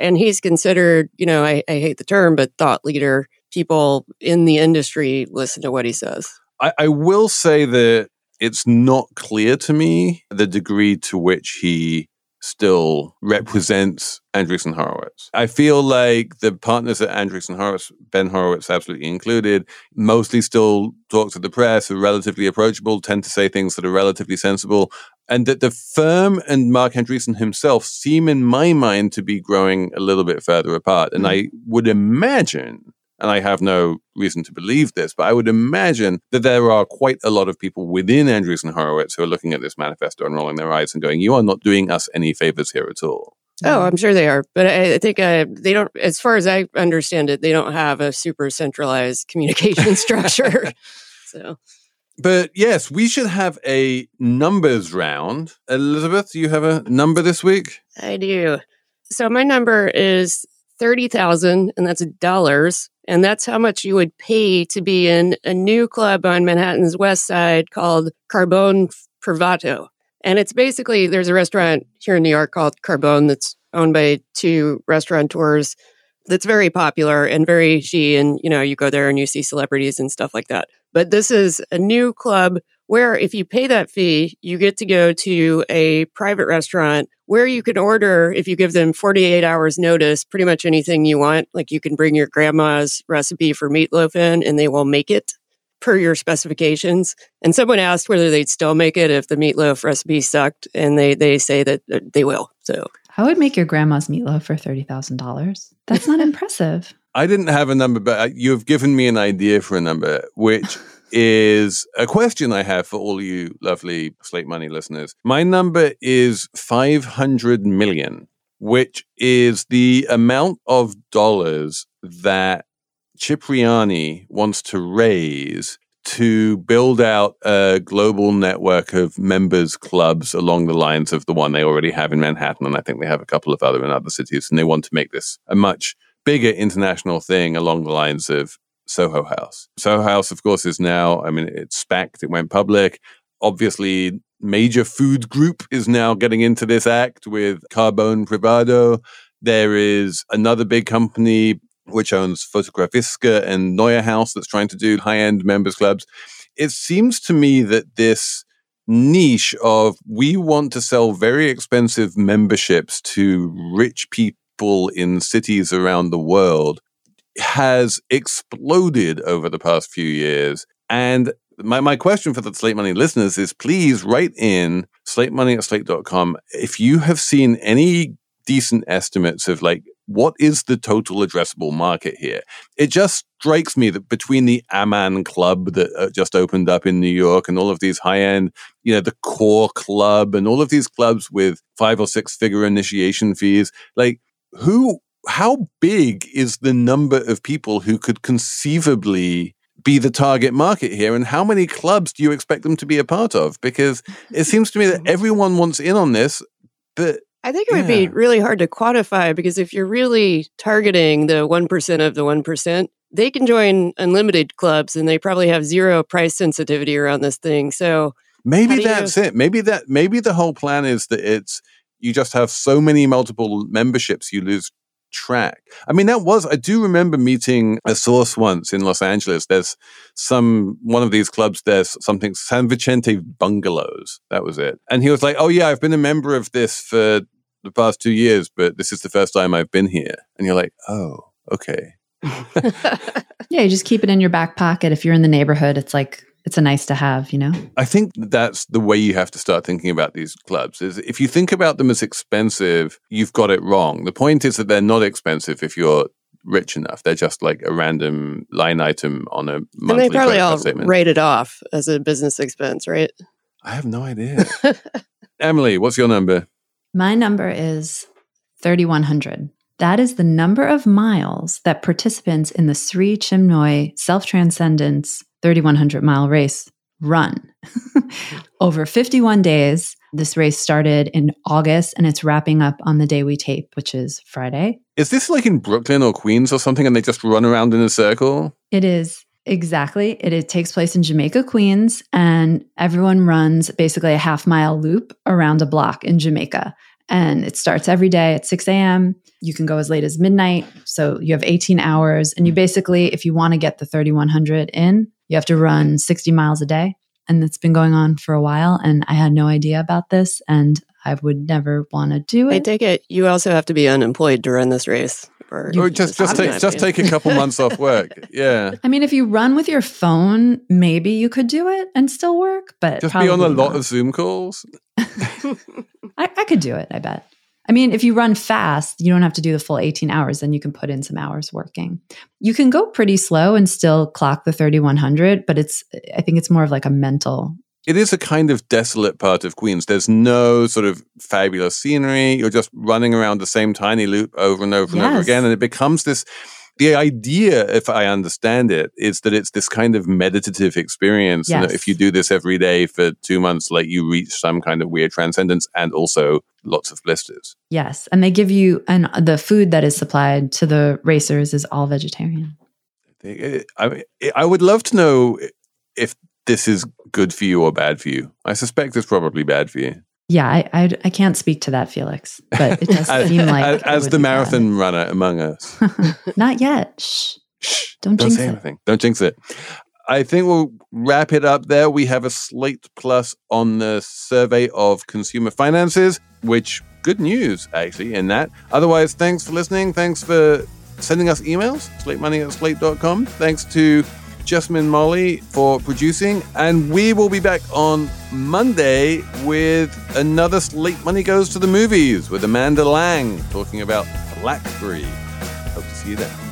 And he's considered, you know, I, I hate the term, but thought leader. People in the industry listen to what he says. I, I will say that it's not clear to me the degree to which he still represents Andreessen Horowitz. I feel like the partners at Andreessen Horowitz, Ben Horowitz absolutely included, mostly still talk to the press, are relatively approachable, tend to say things that are relatively sensible, and that the firm and Marc Andreessen himself seem, in my mind, to be growing a little bit further apart. And I would imagine and I have no reason to believe this, but I would imagine that there are quite a lot of people within Andreessen Horowitz who are looking at this manifesto and rolling their eyes and going, "You are not doing us any favors here at all." Oh, I'm sure they are, but I, I think uh, they don't. As far as I understand it, they don't have a super centralized communication structure. so, but yes, we should have a numbers round. Elizabeth, you have a number this week? I do. So my number is thirty thousand, and that's dollars. And that's how much you would pay to be in a new club on Manhattan's west side called Carbone Privato. And it's basically, there's a restaurant here in New York called Carbone that's owned by two restaurateurs that's very popular and very she and you know you go there and you see celebrities and stuff like that but this is a new club where if you pay that fee, you get to go to a private restaurant where you can order, if you give them 48 hours notice, pretty much anything you want. Like you can bring your grandma's recipe for meatloaf in and they will make it per your specifications. And someone asked whether they'd still make it if the meatloaf recipe sucked. And they, they say that uh, they will. So I would make your grandma's meatloaf for $30,000. That's not impressive. I didn't have a number, but uh, you've given me an idea for a number, which is a question I have for all you lovely Slate Money listeners. My number is 500 million, which is the amount of dollars that Cipriani wants to raise to build out a global network of members clubs along the lines of the one they already have in Manhattan. And I think they have a couple of other in other cities. And they want to make this a much bigger international thing along the lines of Soho House. Soho House, of course, is now, I mean, it's SPACed, it went public. Obviously, Major Food Group is now getting into this act with Carbone Privato. There is another big company which owns Fotografiska and Neue House that's trying to do high end members clubs. It seems to me that this niche of we want to sell very expensive memberships to rich people in cities around the world has exploded over the past few years. And my, my question for the Slate Money listeners is please write in slatemoney at slate.com if you have seen any decent estimates of like what is the total addressable market here? It just strikes me that between the Aman Club that uh, just opened up in New York and all of these high end, you know, the Core Club and all of these clubs with five or six figure initiation fees, like who how big is the number of people who could conceivably be the target market here and how many clubs do you expect them to be a part of because it seems to me that mm-hmm. everyone wants in on this but I think it would yeah. be really hard to quantify because if you're really targeting the 1% of the 1%, they can join unlimited clubs and they probably have zero price sensitivity around this thing. So maybe that's you... it. Maybe that maybe the whole plan is that it's you just have so many multiple memberships you lose track. I mean, that was, I do remember meeting a source once in Los Angeles. There's some, one of these clubs, there's something, San Vicente Bungalows. That was it. And he was like, oh, yeah, I've been a member of this for the past two years, but this is the first time I've been here. And you're like, oh, okay. yeah, you just keep it in your back pocket. If you're in the neighborhood, it's like it's a nice to have, you know? I think that's the way you have to start thinking about these clubs is if you think about them as expensive, you've got it wrong. The point is that they're not expensive if you're rich enough. They're just like a random line item on a monthly And they probably all statement. rate it off as a business expense, right? I have no idea. Emily, what's your number? My number is 3100. That is the number of miles that participants in the Sri Chinmoy Self Transcendence 3,100 mile race run over 51 days. This race started in August and it's wrapping up on the day we tape, which is Friday. Is this like in Brooklyn or Queens or something and they just run around in a circle? It is. Exactly. It, it takes place in Jamaica, Queens, and everyone runs basically a half mile loop around a block in Jamaica. And it starts every day at 6 a.m. You can go as late as midnight. So you have 18 hours. And you basically, if you want to get the 3100 in, you have to run 60 miles a day. And it's been going on for a while. And I had no idea about this. And I would never want to do it. I it. take it you also have to be unemployed to run this race. Or, Or just just I'm take just take a couple months off work. Yeah. I mean, if you run with your phone, maybe you could do it and still work, but Just be on a lot not. of Zoom calls. I, I could do it, I bet. I mean, if you run fast, you don't have to do the full 18 hours, then you can put in some hours working. You can go pretty slow and still clock the 3100, but it's, I think it's more of like a mental. It is a kind of desolate part of Queens. There's no sort of fabulous scenery. You're just running around the same tiny loop over and over and over again. And it becomes this the idea, if I understand it, is that it's this kind of meditative experience. And that if you do this every day for two months, like you reach some kind of weird transcendence and also lots of blisters. Yes. And they give you, and the food that is supplied to the racers is all vegetarian. Eh, I, mean, eh, I would love to know if this is good for you or bad for you. I suspect it's probably bad for you. Yeah, I, I, I can't speak to that, Felix, but it does as, seem like. as, the be bad. marathon runner among us. Not yet. Shh. Shh, Don't don't jinx say it. anything. Don't jinx it. I think we'll wrap it up there. We have a slate plus on the survey of consumer finances, which good news actually in that. Otherwise, thanks for listening. Thanks for sending us emails, slatemoney at slate.com. Thanks to Jessamine Molli for producing. And we will be back on Monday with another Slate Money Goes to the Movies with Amanda Lang talking about Blackberry. Hope to see you there.